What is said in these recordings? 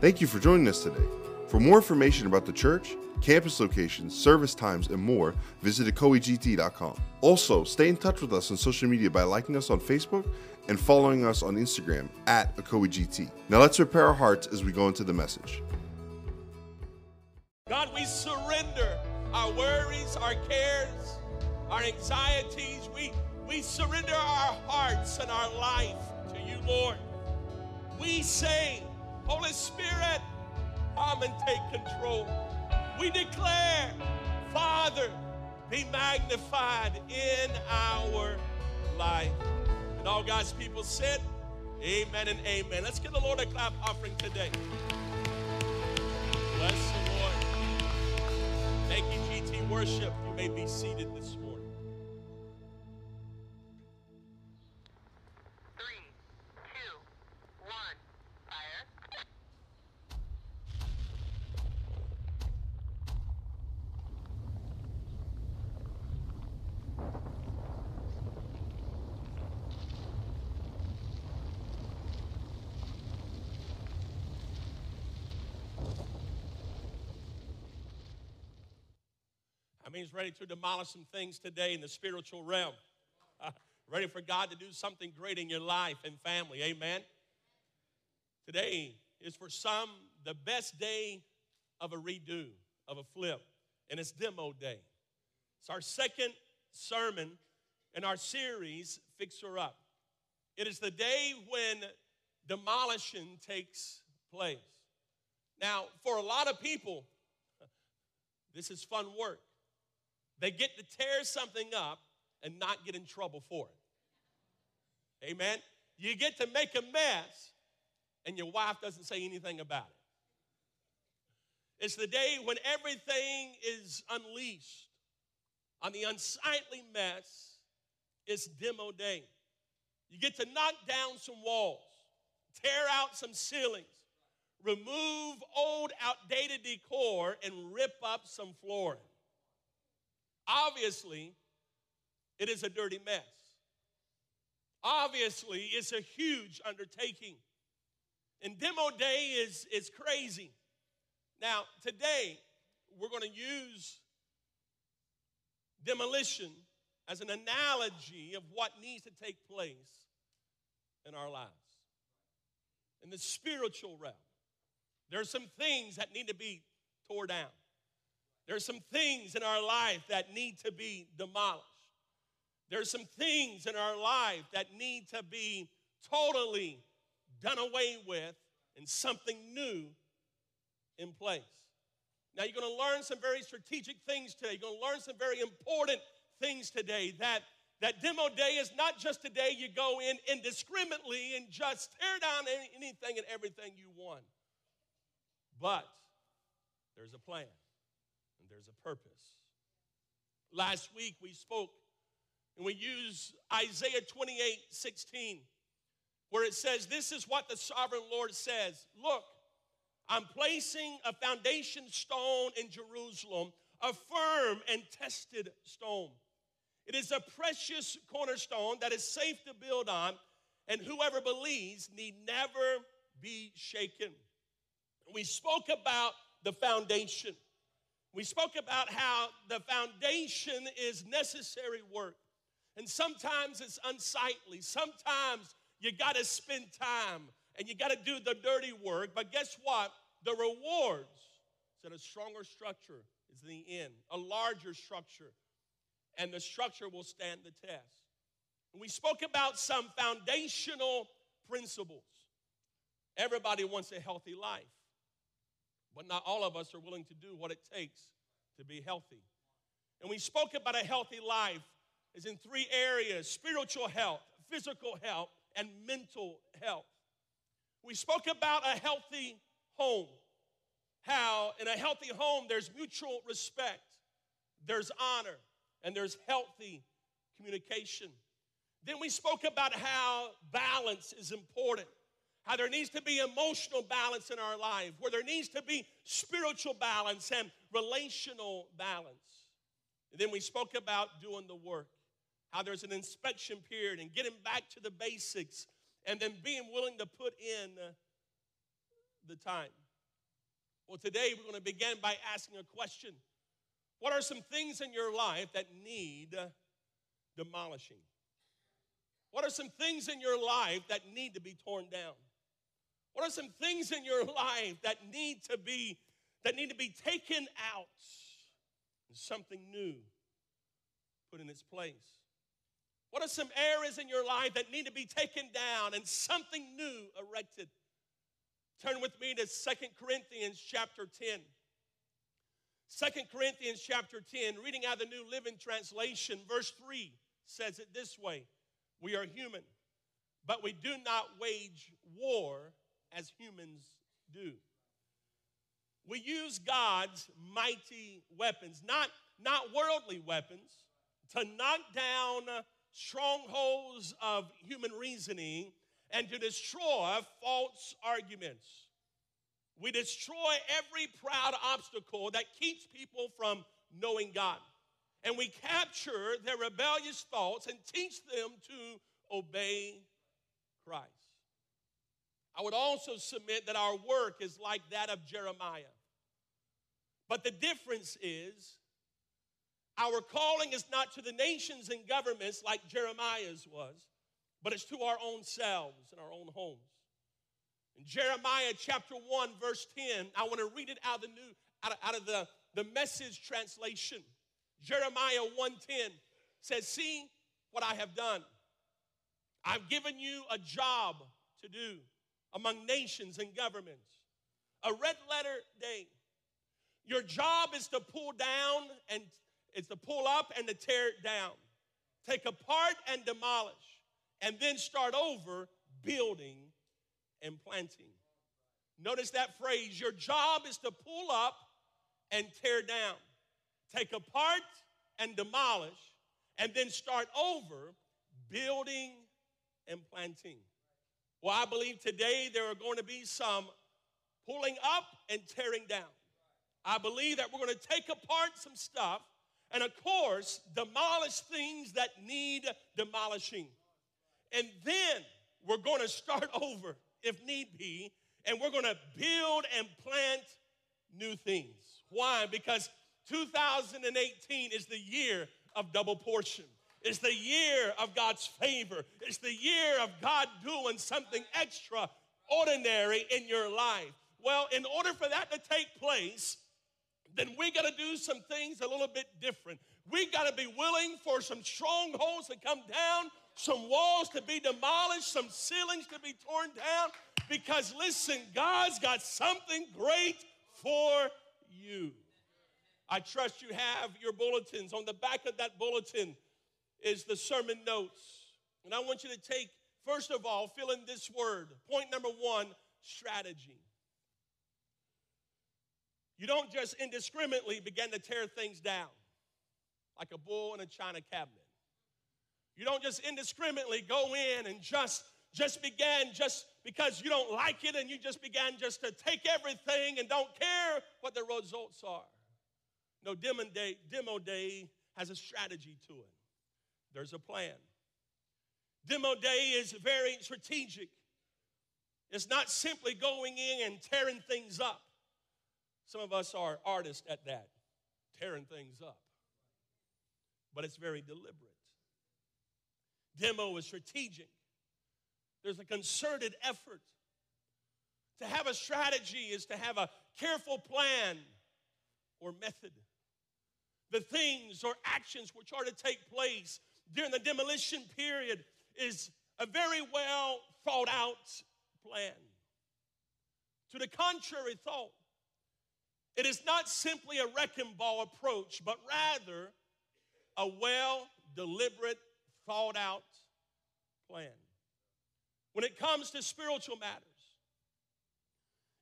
Thank you for joining us today. For more information about the church, campus locations, service times, and more, visit ecoegt.com. Also, stay in touch with us on social media by liking us on Facebook and following us on Instagram at ecoegt. Now let's prepare our hearts as we go into the message. God, we surrender our worries, our cares, our anxieties. We, we surrender our hearts and our life to you, Lord. We say, Holy Spirit, come and take control. We declare, Father, be magnified in our life. And all God's people said, Amen and amen. Let's give the Lord a clap offering today. Bless the Lord. Thank you, GT Worship. You may be seated this morning. Mean, he's ready to demolish some things today in the spiritual realm. Uh, ready for God to do something great in your life and family. Amen. Today is for some the best day of a redo, of a flip, and it's demo day. It's our second sermon in our series, Fixer Up. It is the day when demolition takes place. Now, for a lot of people, this is fun work. They get to tear something up and not get in trouble for it. Amen. You get to make a mess and your wife doesn't say anything about it. It's the day when everything is unleashed on the unsightly mess. It's demo day. You get to knock down some walls, tear out some ceilings, remove old, outdated decor, and rip up some flooring. Obviously, it is a dirty mess. Obviously, it's a huge undertaking. And demo day is, is crazy. Now, today, we're going to use demolition as an analogy of what needs to take place in our lives. In the spiritual realm, there are some things that need to be tore down. There are some things in our life that need to be demolished. There are some things in our life that need to be totally done away with and something new in place. Now, you're going to learn some very strategic things today. You're going to learn some very important things today. That, that demo day is not just a day you go in indiscriminately and just tear down anything and everything you want. But there's a plan there's a purpose. Last week we spoke and we used Isaiah 28 16, where it says, This is what the sovereign Lord says Look, I'm placing a foundation stone in Jerusalem, a firm and tested stone. It is a precious cornerstone that is safe to build on, and whoever believes need never be shaken. We spoke about the foundation. We spoke about how the foundation is necessary work. And sometimes it's unsightly. Sometimes you got to spend time and you got to do the dirty work. But guess what? The rewards that a stronger structure is the end, a larger structure, and the structure will stand the test. And we spoke about some foundational principles. Everybody wants a healthy life, but not all of us are willing to do what it takes to be healthy. And we spoke about a healthy life is in three areas spiritual health, physical health, and mental health. We spoke about a healthy home. How in a healthy home there's mutual respect, there's honor, and there's healthy communication. Then we spoke about how balance is important. How there needs to be emotional balance in our life, where there needs to be spiritual balance and relational balance. And then we spoke about doing the work, how there's an inspection period and getting back to the basics, and then being willing to put in the time. Well, today we're going to begin by asking a question What are some things in your life that need demolishing? What are some things in your life that need to be torn down? What are some things in your life that need to be that need to be taken out and something new put in its place? What are some areas in your life that need to be taken down and something new erected? Turn with me to Second Corinthians chapter 10. 2 Corinthians chapter 10, reading out the New Living Translation, verse 3 says it this way We are human, but we do not wage war as humans do. We use God's mighty weapons, not, not worldly weapons, to knock down strongholds of human reasoning and to destroy false arguments. We destroy every proud obstacle that keeps people from knowing God. And we capture their rebellious thoughts and teach them to obey Christ. I would also submit that our work is like that of Jeremiah. But the difference is our calling is not to the nations and governments like Jeremiah's was, but it's to our own selves and our own homes. In Jeremiah chapter 1, verse 10, I want to read it out of the new, out of, out of the, the message translation. Jeremiah 1:10 says, See what I have done. I've given you a job to do among nations and governments. A red letter day. Your job is to pull down and it's to pull up and to tear it down. Take apart and demolish and then start over building and planting. Notice that phrase your job is to pull up and tear down, take apart and demolish, and then start over building and planting. Well, I believe today there are going to be some pulling up and tearing down. I believe that we're going to take apart some stuff and, of course, demolish things that need demolishing. And then we're going to start over if need be, and we're going to build and plant new things. Why? Because 2018 is the year of double portion. It's the year of God's favor. It's the year of God doing something extraordinary in your life. Well, in order for that to take place, then we got to do some things a little bit different. We got to be willing for some strongholds to come down, some walls to be demolished, some ceilings to be torn down. Because listen, God's got something great for you. I trust you have your bulletins. On the back of that bulletin is the sermon notes. And I want you to take, first of all, fill in this word. Point number one strategy. You don't just indiscriminately begin to tear things down like a bull in a china cabinet. You don't just indiscriminately go in and just just begin just because you don't like it and you just began just to take everything and don't care what the results are. No, demo day, demo day has a strategy to it. There's a plan. Demo day is very strategic. It's not simply going in and tearing things up. Some of us are artists at that, tearing things up. But it's very deliberate. Demo is strategic. There's a concerted effort. To have a strategy is to have a careful plan or method. The things or actions which are to take place during the demolition period is a very well thought out plan. To the contrary thought, it is not simply a wrecking ball approach, but rather a well deliberate, thought out plan. When it comes to spiritual matters,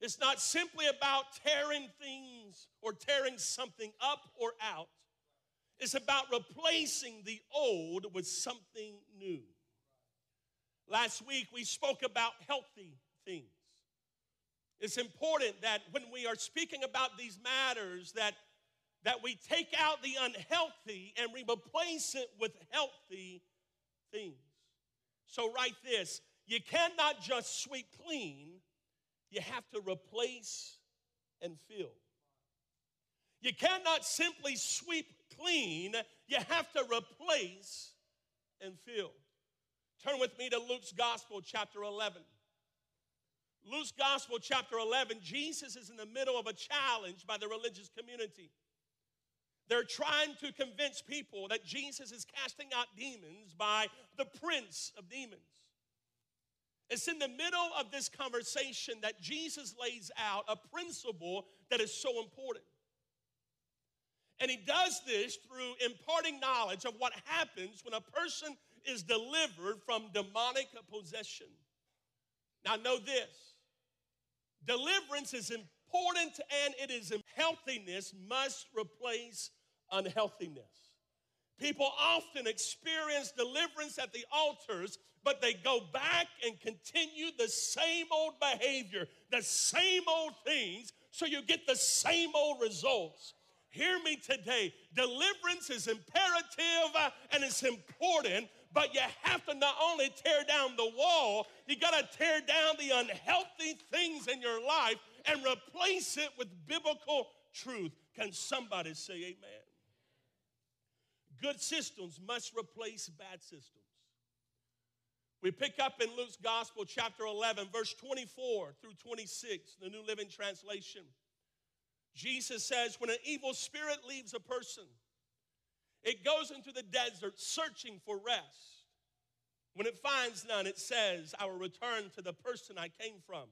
it's not simply about tearing things or tearing something up or out. It's about replacing the old with something new. Last week we spoke about healthy things. It's important that when we are speaking about these matters that that we take out the unhealthy and we replace it with healthy things. So write this, you cannot just sweep clean, you have to replace and fill. You cannot simply sweep clean, you have to replace and fill. Turn with me to Luke's Gospel, chapter 11. Luke's Gospel, chapter 11, Jesus is in the middle of a challenge by the religious community. They're trying to convince people that Jesus is casting out demons by the prince of demons. It's in the middle of this conversation that Jesus lays out a principle that is so important. And he does this through imparting knowledge of what happens when a person is delivered from demonic possession. Now, know this deliverance is important and it is healthiness must replace unhealthiness. People often experience deliverance at the altars, but they go back and continue the same old behavior, the same old things, so you get the same old results. Hear me today. Deliverance is imperative uh, and it's important, but you have to not only tear down the wall, you got to tear down the unhealthy things in your life and replace it with biblical truth. Can somebody say amen? Good systems must replace bad systems. We pick up in Luke's Gospel, chapter 11, verse 24 through 26, the New Living Translation. Jesus says, When an evil spirit leaves a person, it goes into the desert searching for rest. When it finds none, it says, I will return to the person I came from.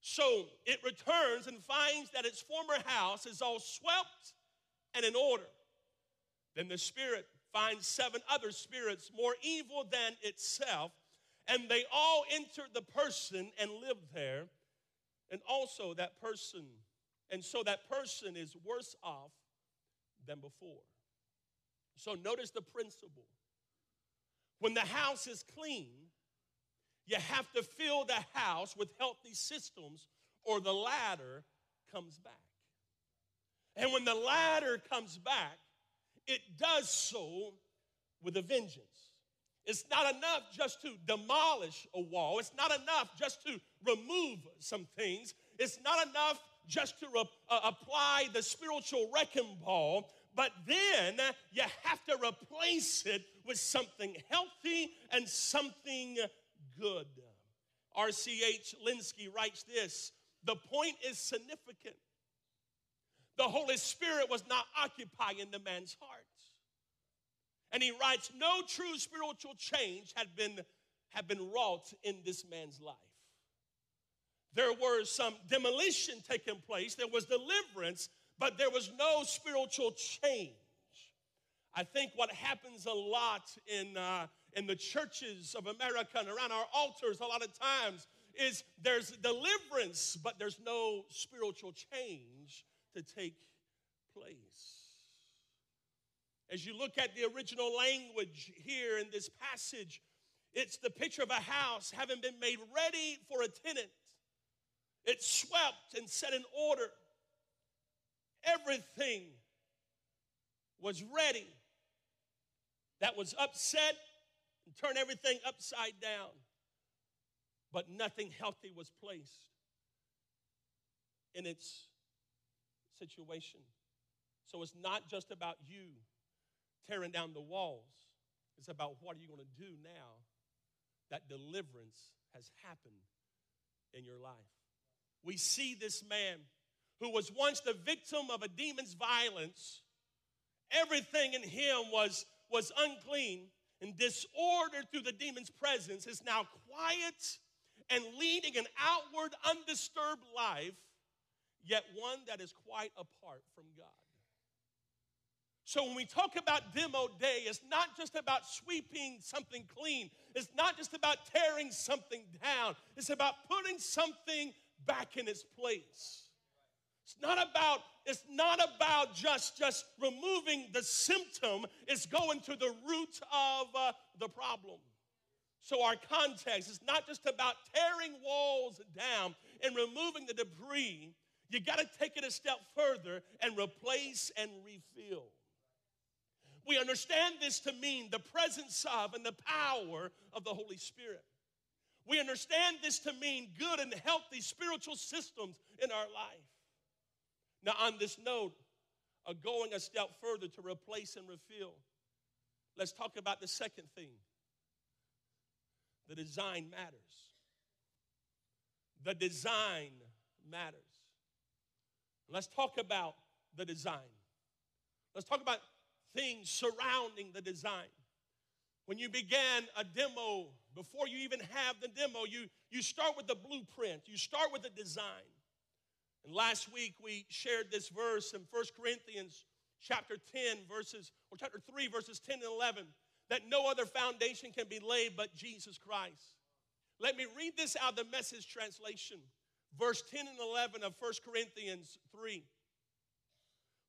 So it returns and finds that its former house is all swept and in order. Then the spirit finds seven other spirits more evil than itself, and they all enter the person and live there. And also, that person, and so that person is worse off than before. So, notice the principle. When the house is clean, you have to fill the house with healthy systems, or the latter comes back. And when the latter comes back, it does so with a vengeance. It's not enough just to demolish a wall. It's not enough just to remove some things. It's not enough just to re- uh, apply the spiritual wrecking ball, but then you have to replace it with something healthy and something good. R.C.H. Lenski writes this The point is significant the Holy Spirit was not occupying the man's heart. And he writes, no true spiritual change had been, had been wrought in this man's life. There was some demolition taking place, there was deliverance, but there was no spiritual change. I think what happens a lot in, uh, in the churches of America and around our altars, a lot of times, is there's deliverance, but there's no spiritual change to take place. As you look at the original language here in this passage, it's the picture of a house having been made ready for a tenant. It's swept and set in order. Everything was ready. That was upset and turned everything upside down. But nothing healthy was placed in its situation. So it's not just about you tearing down the walls, it's about what are you going to do now that deliverance has happened in your life. We see this man who was once the victim of a demon's violence. Everything in him was, was unclean and disordered through the demon's presence is now quiet and leading an outward, undisturbed life yet one that is quite apart from God. So when we talk about demo day, it's not just about sweeping something clean. It's not just about tearing something down. It's about putting something back in its place. It's not about it's not about just just removing the symptom. It's going to the root of uh, the problem. So our context is not just about tearing walls down and removing the debris, you got to take it a step further and replace and refill. We understand this to mean the presence of and the power of the Holy Spirit. We understand this to mean good and healthy spiritual systems in our life. Now, on this note, of going a step further to replace and refill, let's talk about the second thing the design matters. The design matters. Let's talk about the design. Let's talk about things surrounding the design. When you began a demo, before you even have the demo, you, you start with the blueprint, you start with the design. And last week we shared this verse in 1 Corinthians chapter 10, verses, or chapter 3, verses 10 and 11, that no other foundation can be laid but Jesus Christ. Let me read this out of the message translation, verse 10 and 11 of 1 Corinthians 3.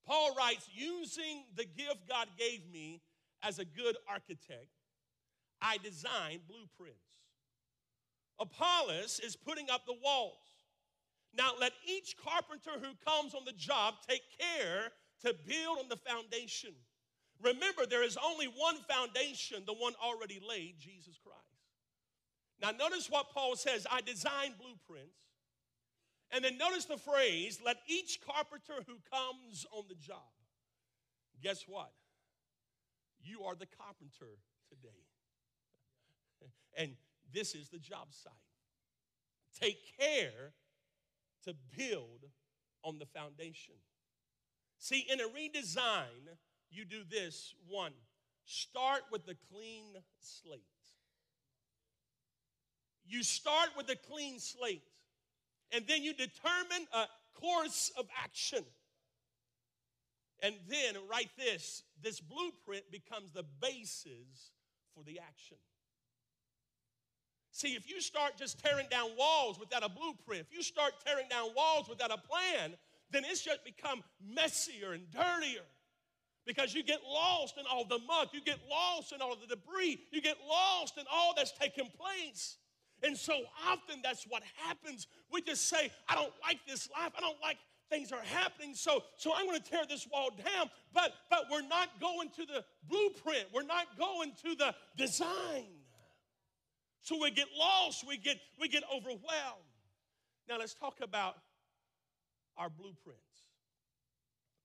Paul writes, using the gift God gave me as a good architect, I design blueprints. Apollos is putting up the walls. Now, let each carpenter who comes on the job take care to build on the foundation. Remember, there is only one foundation, the one already laid, Jesus Christ. Now, notice what Paul says I design blueprints. And then notice the phrase, let each carpenter who comes on the job. Guess what? You are the carpenter today. And this is the job site. Take care to build on the foundation. See, in a redesign, you do this one, start with the clean slate. You start with a clean slate, and then you determine a course of action. And then, write this this blueprint becomes the basis for the action. See, if you start just tearing down walls without a blueprint, if you start tearing down walls without a plan, then it's just become messier and dirtier. Because you get lost in all the muck, you get lost in all the debris, you get lost in all that's taking place. And so often that's what happens. We just say, I don't like this life, I don't like things are happening. So so i'm going to tear this wall down but but we're not going to the blueprint. We're not going to the design so we get lost, we get, we get overwhelmed. Now let's talk about our blueprints.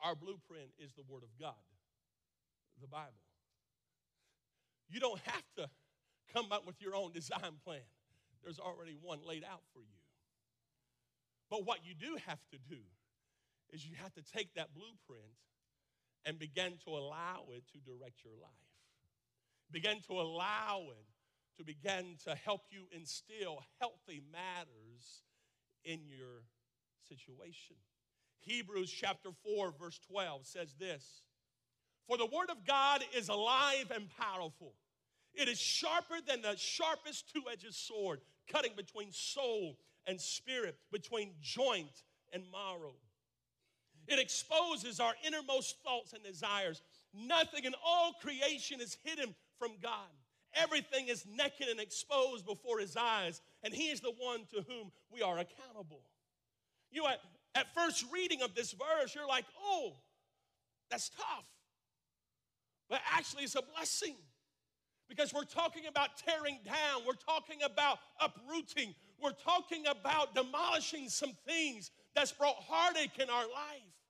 Our blueprint is the Word of God, the Bible. You don't have to come up with your own design plan, there's already one laid out for you. But what you do have to do is you have to take that blueprint and begin to allow it to direct your life. Begin to allow it to begin to help you instill healthy matters in your situation. Hebrews chapter 4, verse 12 says this For the word of God is alive and powerful. It is sharper than the sharpest two edged sword, cutting between soul and spirit, between joint and marrow. It exposes our innermost thoughts and desires. Nothing in all creation is hidden from God. Everything is naked and exposed before his eyes, and he is the one to whom we are accountable. You know, at, at first reading of this verse, you're like, oh, that's tough. But actually, it's a blessing because we're talking about tearing down, we're talking about uprooting, we're talking about demolishing some things that's brought heartache in our life.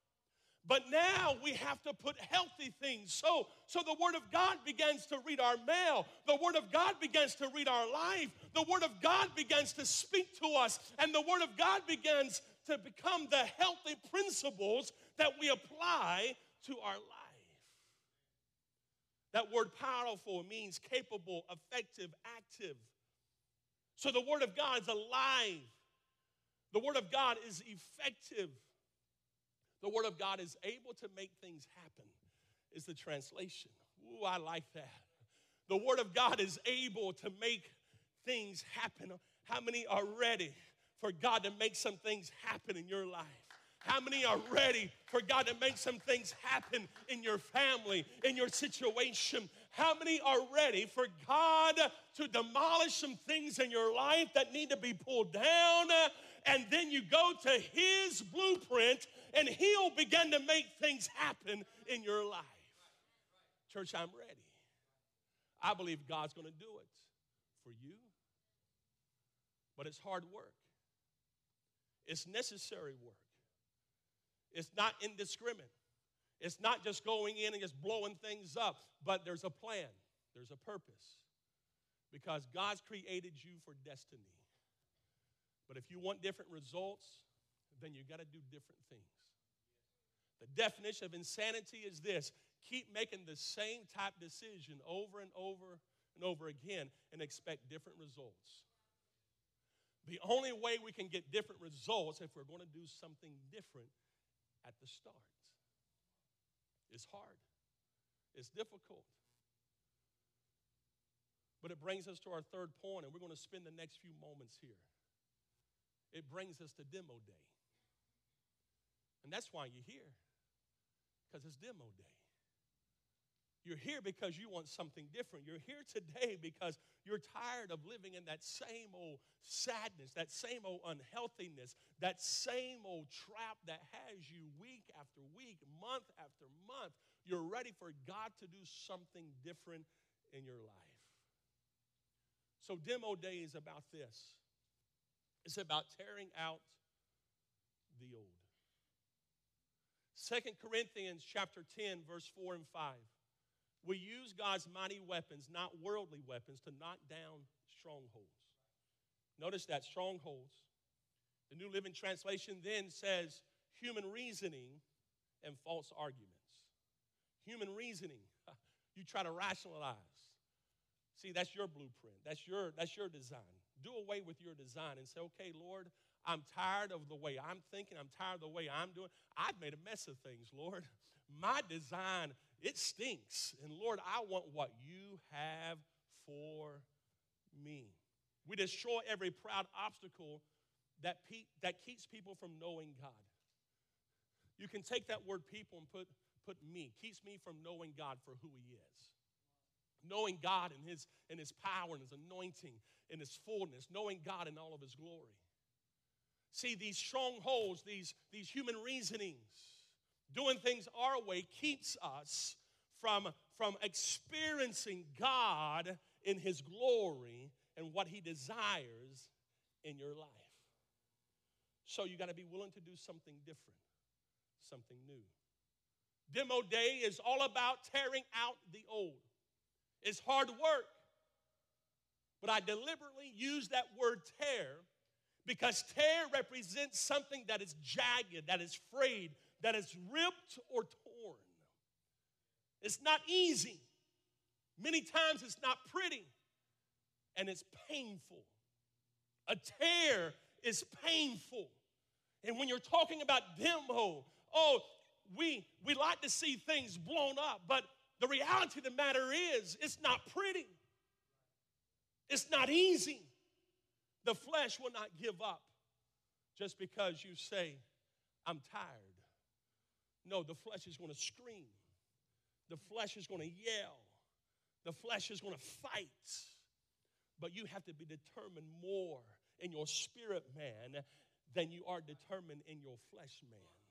But now we have to put healthy things. So, so the Word of God begins to read our mail. The Word of God begins to read our life. The Word of God begins to speak to us. And the Word of God begins to become the healthy principles that we apply to our life. That word powerful means capable, effective, active. So the Word of God is alive. The Word of God is effective. The Word of God is able to make things happen, is the translation. Ooh, I like that. The Word of God is able to make things happen. How many are ready for God to make some things happen in your life? How many are ready for God to make some things happen in your family, in your situation? How many are ready for God to demolish some things in your life that need to be pulled down? And then you go to His blueprint and He'll begin to make things happen in your life. Church, I'm ready. I believe God's going to do it for you. But it's hard work, it's necessary work. It's not indiscriminate. It's not just going in and just blowing things up, but there's a plan, there's a purpose. Because God's created you for destiny. But if you want different results, then you got to do different things. The definition of insanity is this keep making the same type decision over and over and over again and expect different results. The only way we can get different results if we're going to do something different at the start. It's hard, it's difficult. But it brings us to our third point, and we're going to spend the next few moments here. It brings us to demo day. And that's why you're here, because it's demo day. You're here because you want something different. You're here today because you're tired of living in that same old sadness, that same old unhealthiness, that same old trap that has you week after week, month after month. You're ready for God to do something different in your life. So, demo day is about this it's about tearing out the old. Second Corinthians chapter 10 verse 4 and 5 we use God's mighty weapons, not worldly weapons, to knock down strongholds. Notice that strongholds. The New Living Translation then says human reasoning and false arguments. Human reasoning. You try to rationalize. See, that's your blueprint. That's your, that's your design. Do away with your design and say, okay, Lord, I'm tired of the way I'm thinking. I'm tired of the way I'm doing. I've made a mess of things, Lord. My design it stinks. And Lord, I want what you have for me. We destroy every proud obstacle that, pe- that keeps people from knowing God. You can take that word people and put, put me, keeps me from knowing God for who He is. Knowing God in his, in his power and His anointing, and His fullness, knowing God in all of His glory. See, these strongholds, these, these human reasonings, doing things our way keeps us from, from experiencing God in His glory and what He desires in your life. So you got to be willing to do something different, something new. Demo day is all about tearing out the old. It's hard work, but I deliberately use that word tear because tear represents something that is jagged, that is frayed, that is ripped or torn. It's not easy. Many times it's not pretty and it's painful. A tear is painful. And when you're talking about demo, oh, oh, we, we like to see things blown up, but the reality of the matter is it's not pretty. It's not easy. The flesh will not give up just because you say, I'm tired. No, the flesh is going to scream. The flesh is going to yell. The flesh is going to fight. But you have to be determined more in your spirit man than you are determined in your flesh man.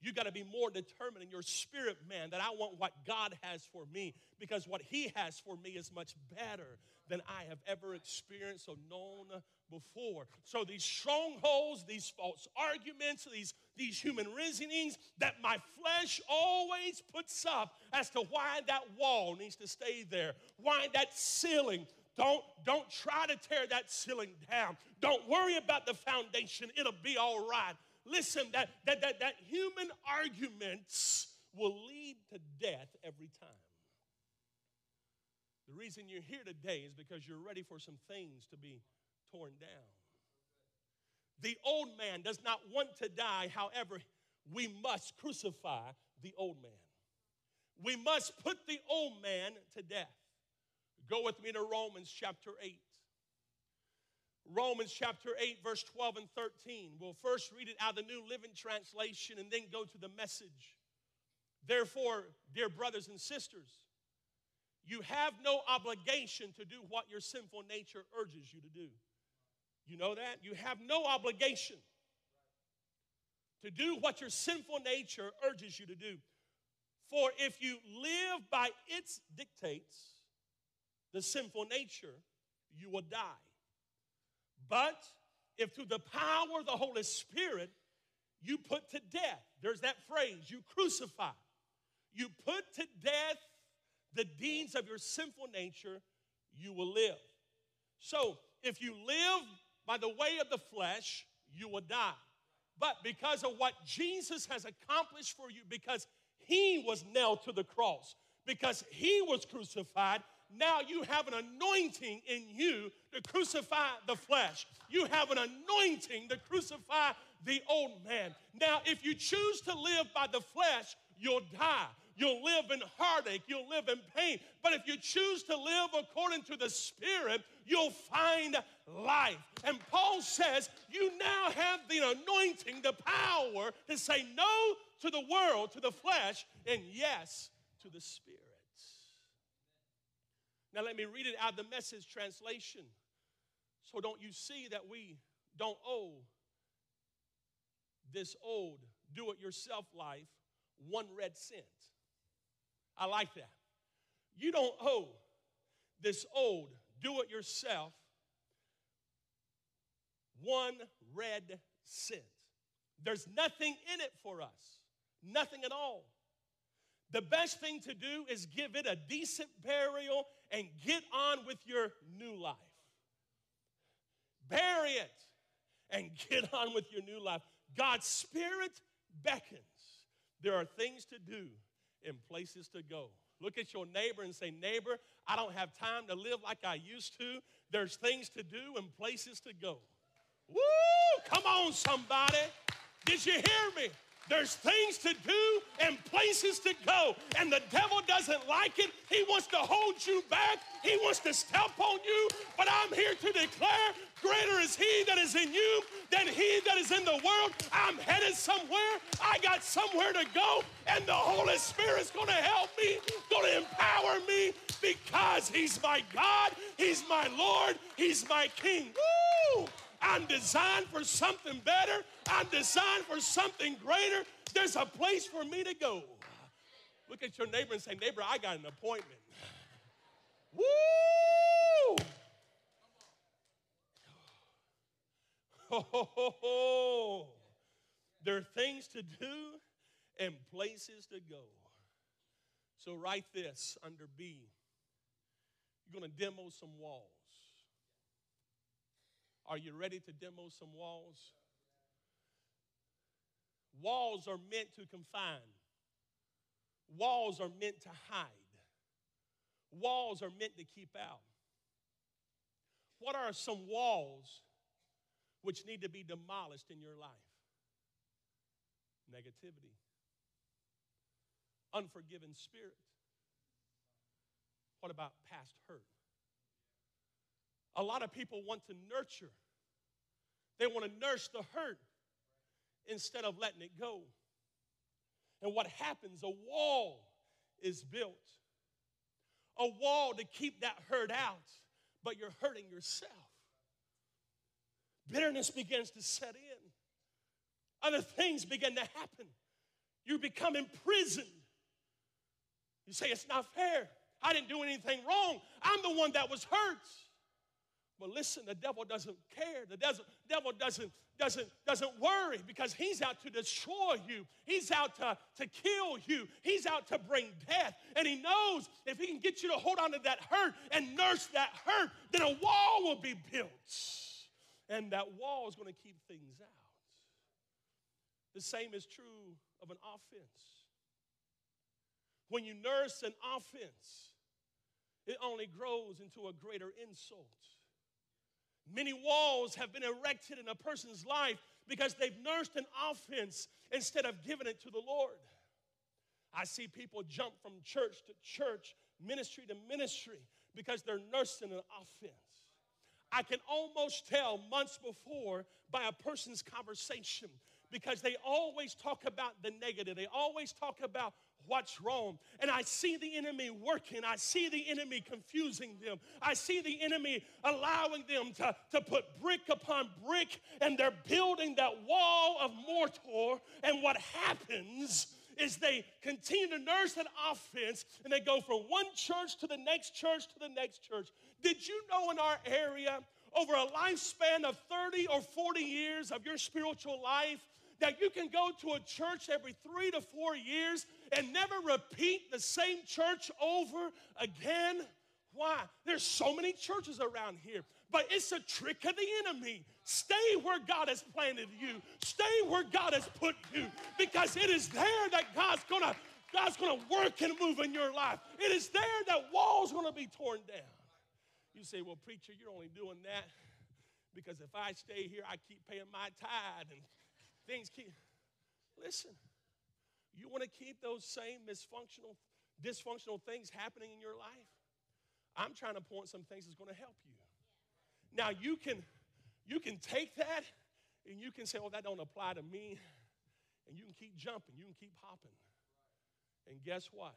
You got to be more determined in your spirit, man, that I want what God has for me because what He has for me is much better than I have ever experienced or known before. So these strongholds, these false arguments, these, these human reasonings that my flesh always puts up as to why that wall needs to stay there, why that ceiling don't, don't try to tear that ceiling down. Don't worry about the foundation. It'll be all right. Listen, that, that, that, that human arguments will lead to death every time. The reason you're here today is because you're ready for some things to be torn down. The old man does not want to die, however, we must crucify the old man. We must put the old man to death. Go with me to Romans chapter 8. Romans chapter 8, verse 12 and 13. We'll first read it out of the New Living Translation and then go to the message. Therefore, dear brothers and sisters, you have no obligation to do what your sinful nature urges you to do. You know that? You have no obligation to do what your sinful nature urges you to do. For if you live by its dictates, the sinful nature, you will die. But if through the power of the Holy Spirit you put to death. There's that phrase, you crucify. You put to death the deeds of your sinful nature, you will live. So, if you live by the way of the flesh, you will die. But because of what Jesus has accomplished for you, because he was nailed to the cross, because he was crucified, now you have an anointing in you to crucify the flesh. You have an anointing to crucify the old man. Now, if you choose to live by the flesh, you'll die. You'll live in heartache. You'll live in pain. But if you choose to live according to the Spirit, you'll find life. And Paul says, You now have the anointing, the power to say no to the world, to the flesh, and yes to the Spirit. Now, let me read it out of the message translation. So, don't you see that we don't owe this old do it yourself life one red cent? I like that. You don't owe this old do it yourself one red cent. There's nothing in it for us, nothing at all. The best thing to do is give it a decent burial and get on with your new life. Bury it and get on with your new life. God's Spirit beckons. There are things to do and places to go. Look at your neighbor and say, Neighbor, I don't have time to live like I used to. There's things to do and places to go. Woo! Come on, somebody. Did you hear me? There's things to do and places to go. And the devil doesn't like it. He wants to hold you back. He wants to step on you. But I'm here to declare greater is he that is in you than he that is in the world. I'm headed somewhere. I got somewhere to go. And the Holy Spirit's to help me, to empower me because he's my God. He's my Lord. He's my King. Woo! I'm designed for something better. I'm designed for something greater. There's a place for me to go. Look at your neighbor and say, Neighbor, I got an appointment. Woo! Ho, ho, ho, ho. There are things to do and places to go. So write this under B. You're going to demo some walls. Are you ready to demo some walls? Walls are meant to confine, walls are meant to hide, walls are meant to keep out. What are some walls which need to be demolished in your life? Negativity, unforgiven spirit. What about past hurt? A lot of people want to nurture, they want to nurse the hurt instead of letting it go. And what happens? A wall is built, a wall to keep that hurt out, but you're hurting yourself. Bitterness begins to set in, other things begin to happen. You become imprisoned. You say, It's not fair. I didn't do anything wrong. I'm the one that was hurt. But listen, the devil doesn't care. The devil doesn't, doesn't, doesn't worry because he's out to destroy you. He's out to, to kill you. He's out to bring death. And he knows if he can get you to hold on to that hurt and nurse that hurt, then a wall will be built. And that wall is going to keep things out. The same is true of an offense. When you nurse an offense, it only grows into a greater insult. Many walls have been erected in a person's life because they've nursed an offense instead of giving it to the Lord. I see people jump from church to church, ministry to ministry, because they're nursing an offense. I can almost tell months before by a person's conversation because they always talk about the negative. They always talk about what's wrong. And I see the enemy working. I see the enemy confusing them. I see the enemy allowing them to, to put brick upon brick, and they're building that wall of mortar. And what happens is they continue to nurse that offense and they go from one church to the next church to the next church. Did you know in our area, over a lifespan of 30 or 40 years of your spiritual life, that you can go to a church every three to four years and never repeat the same church over again? Why? There's so many churches around here, but it's a trick of the enemy. Stay where God has planted you. Stay where God has put you because it is there that God's to God's to work and move in your life. It is there that walls to be torn down. You say, "Well, preacher, you're only doing that because if I stay here, I keep paying my tithe and things keep Listen. You want to keep those same dysfunctional dysfunctional things happening in your life? I'm trying to point some things that's going to help you. Now you can you can take that and you can say, "Oh, that don't apply to me," and you can keep jumping, you can keep hopping. And guess what?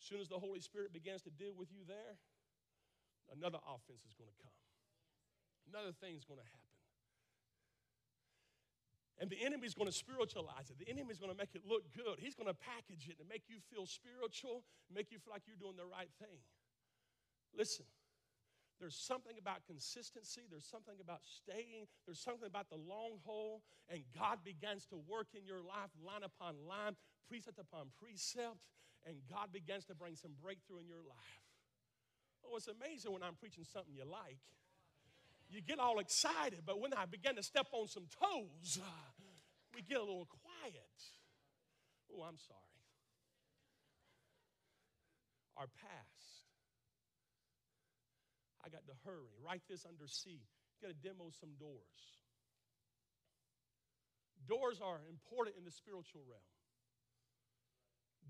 As soon as the Holy Spirit begins to deal with you there, another offense is going to come. Another thing's going to happen. And the enemy's going to spiritualize it. The enemy's going to make it look good. He's going to package it and make you feel spiritual, make you feel like you're doing the right thing. Listen, there's something about consistency, there's something about staying, there's something about the long haul, and God begins to work in your life line upon line, precept upon precept, and God begins to bring some breakthrough in your life. Oh, it's amazing when I'm preaching something you like. You get all excited, but when I begin to step on some toes, uh, we get a little quiet. Oh, I'm sorry. Our past. I got to hurry. Write this under C. Got to demo some doors. Doors are important in the spiritual realm.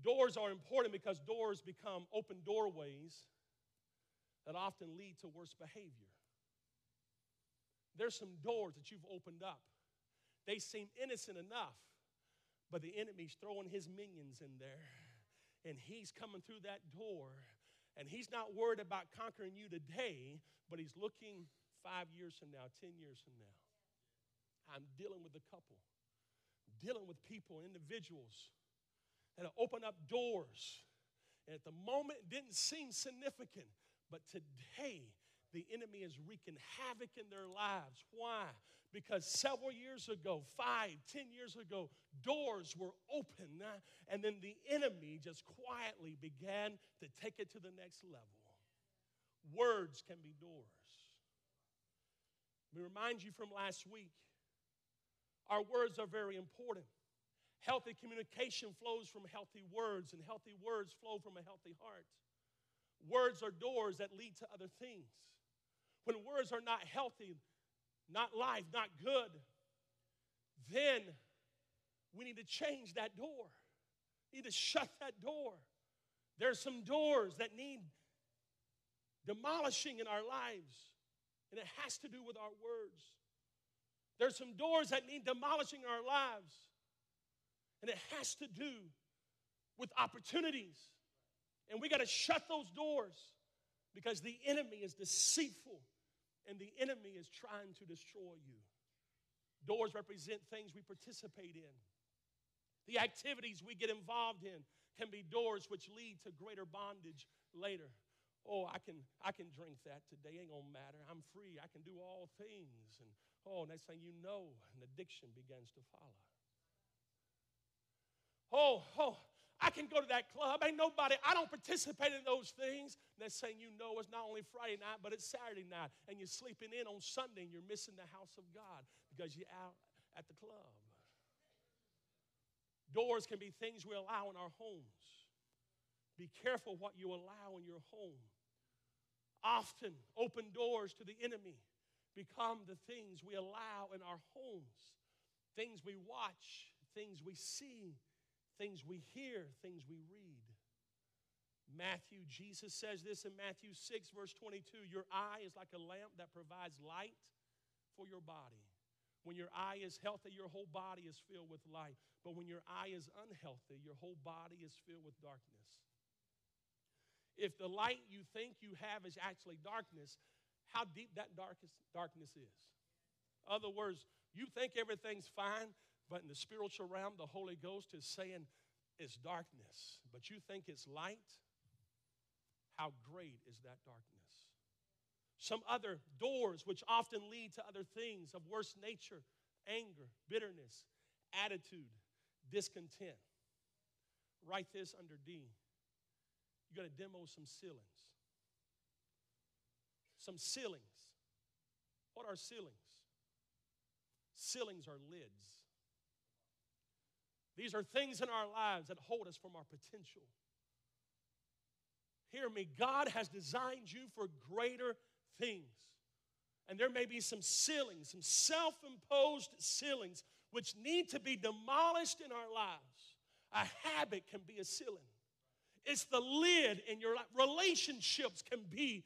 Doors are important because doors become open doorways that often lead to worse behavior. There's some doors that you've opened up. They seem innocent enough, but the enemy's throwing his minions in there, and he's coming through that door, and he's not worried about conquering you today, but he's looking five years from now, 10 years from now. I'm dealing with a couple, dealing with people, individuals that have opened up doors. And at the moment, it didn't seem significant, but today, the enemy is wreaking havoc in their lives. Why? Because several years ago, five, ten years ago, doors were open, and then the enemy just quietly began to take it to the next level. Words can be doors. Me remind you from last week our words are very important. Healthy communication flows from healthy words, and healthy words flow from a healthy heart. Words are doors that lead to other things. When words are not healthy, not life, not good, then we need to change that door. We need to shut that door. There's some doors that need demolishing in our lives, and it has to do with our words. There's some doors that need demolishing in our lives, and it has to do with opportunities. And we got to shut those doors because the enemy is deceitful and the enemy is trying to destroy you. Doors represent things we participate in. The activities we get involved in can be doors which lead to greater bondage later. Oh, I can I can drink that today. Ain't gonna matter. I'm free. I can do all things. And oh, next thing you know, an addiction begins to follow. Oh, oh, I can go to that club. Ain't nobody, I don't participate in those things. Next thing you know, it's not only Friday night, but it's Saturday night. And you're sleeping in on Sunday and you're missing the house of God because you're out at the club. Doors can be things we allow in our homes. Be careful what you allow in your home. Often, open doors to the enemy become the things we allow in our homes, things we watch, things we see, things we hear, things we read. Matthew, Jesus says this in Matthew 6, verse 22 Your eye is like a lamp that provides light for your body. When your eye is healthy, your whole body is filled with light. But when your eye is unhealthy, your whole body is filled with darkness. If the light you think you have is actually darkness, how deep that darkest, darkness is. In other words, you think everything's fine, but in the spiritual realm, the Holy Ghost is saying it's darkness, but you think it's light. How great is that darkness? Some other doors, which often lead to other things of worse nature, anger, bitterness, attitude, discontent. Write this under D. You got to demo some ceilings. Some ceilings. What are ceilings? Ceilings are lids. These are things in our lives that hold us from our potential. Hear me, God has designed you for greater things. And there may be some ceilings, some self imposed ceilings, which need to be demolished in our lives. A habit can be a ceiling, it's the lid in your life. Relationships can be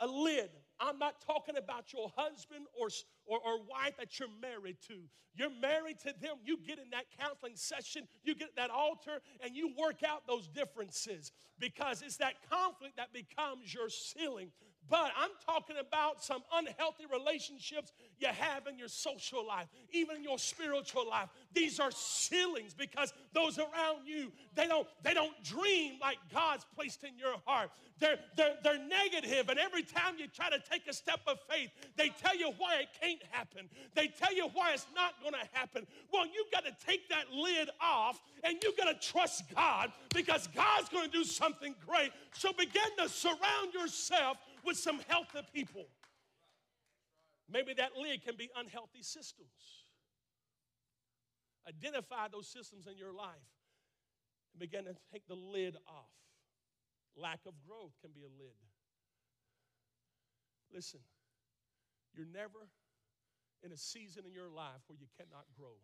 a lid. I'm not talking about your husband or, or, or, wife that you're married to. You're married to them. You get in that counseling session, you get that altar, and you work out those differences because it's that conflict that becomes your ceiling. But I'm talking about some unhealthy relationships you have in your social life, even in your spiritual life. These are ceilings because those around you, they don't, they don't dream like God's placed in your heart. They're, they're, they're negative, and every time you try to take a step of faith, they tell you why it can't happen. They tell you why it's not going to happen. Well, you got to take that lid off and you got to trust God because God's going to do something great. So begin to surround yourself with some healthy people. Maybe that lid can be unhealthy systems. Identify those systems in your life and begin to take the lid off. Lack of growth can be a lid. Listen, you're never in a season in your life where you cannot grow.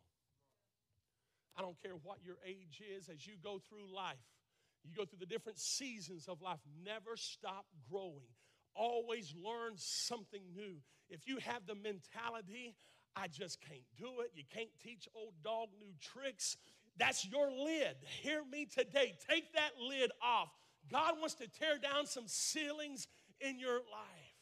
I don't care what your age is, as you go through life, you go through the different seasons of life, never stop growing always learn something new. If you have the mentality, I just can't do it, you can't teach old dog new tricks, that's your lid. Hear me today. Take that lid off. God wants to tear down some ceilings in your life.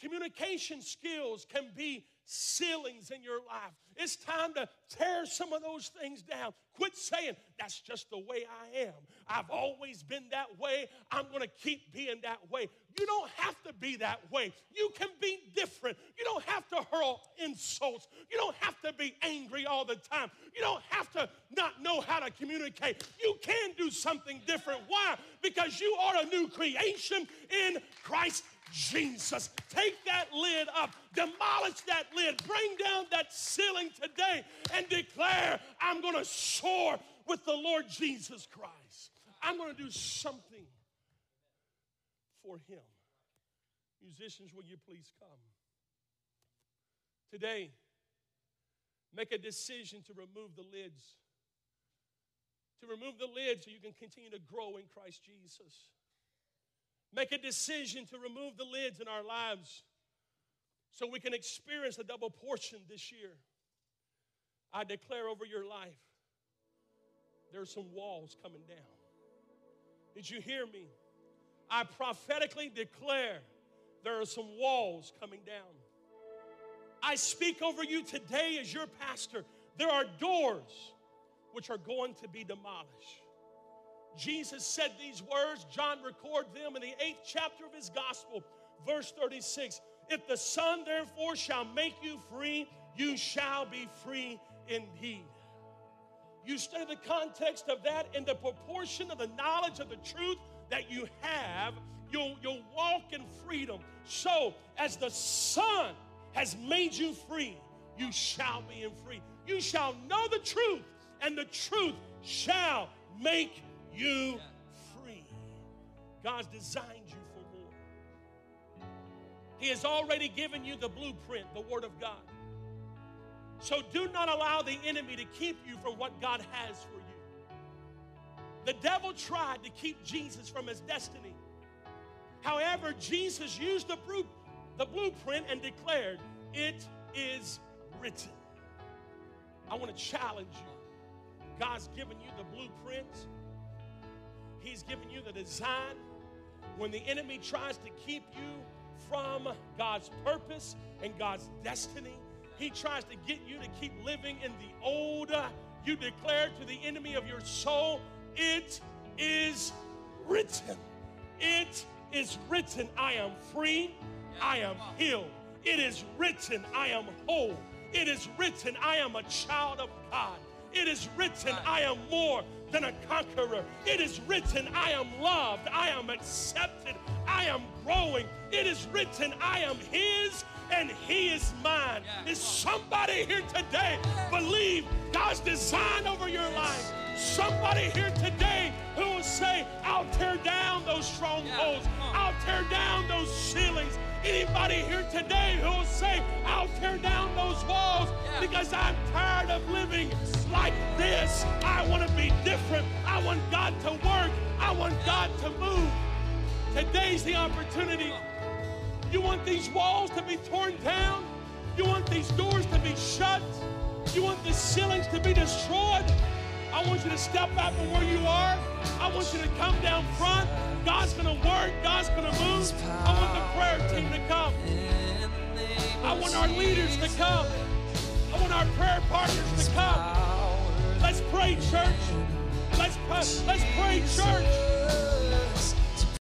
Communication skills can be ceilings in your life. It's time to tear some of those things down. Quit saying, that's just the way I am. I've always been that way. I'm going to keep being that way. You don't have to be that way. You can be different. You don't have to hurl insults. You don't have to be angry all the time. You don't have to not know how to communicate. You can do something different. Why? Because you are a new creation in Christ Jesus. Take that lid up, demolish that lid, bring down that ceiling today, and declare, I'm going to soar with the Lord Jesus Christ. I'm going to do something for Him. Musicians, will you please come? Today, make a decision to remove the lids. To remove the lids so you can continue to grow in Christ Jesus. Make a decision to remove the lids in our lives so we can experience a double portion this year. I declare over your life there are some walls coming down. Did you hear me? I prophetically declare there are some walls coming down. I speak over you today as your pastor. There are doors which are going to be demolished. Jesus said these words, John recorded them in the eighth chapter of his gospel, verse 36. If the Son therefore shall make you free, you shall be free indeed. You study the context of that in the proportion of the knowledge of the truth that you have, you'll, you'll walk in freedom. So, as the Son has made you free, you shall be in free. You shall know the truth, and the truth shall make you free. God's designed you for more. He has already given you the blueprint, the Word of God. So do not allow the enemy to keep you from what God has for you. The devil tried to keep Jesus from his destiny. However, Jesus used the, the blueprint and declared, It is written. I want to challenge you. God's given you the blueprint He's given you the design. When the enemy tries to keep you from God's purpose and God's destiny, he tries to get you to keep living in the old. You declare to the enemy of your soul, It is written. It is written, I am free, I am healed. It is written, I am whole. It is written, I am a child of God. It is written, I am more than a conqueror. It is written, I am loved. I am accepted. I am growing. It is written, I am His and He is mine. Yeah. Is somebody here today believe God's design over your life? Somebody here today who will say, I'll tear down those strongholds. Yeah. I'll tear down those ceilings. Anybody here today who will say, I'll tear down those walls Yeah. because I'm tired of living like this. I want to be different. I want God to work. I want God to move. Today's the opportunity. You want these walls to be torn down? You want these doors to be shut? You want the ceilings to be destroyed? I want you to step out from where you are. I want you to come down front. God's going to work. God's going to move. I want the prayer team to come. I want our leaders to come. I want our prayer partners to come. Let's pray, church. Let's pray, let's pray,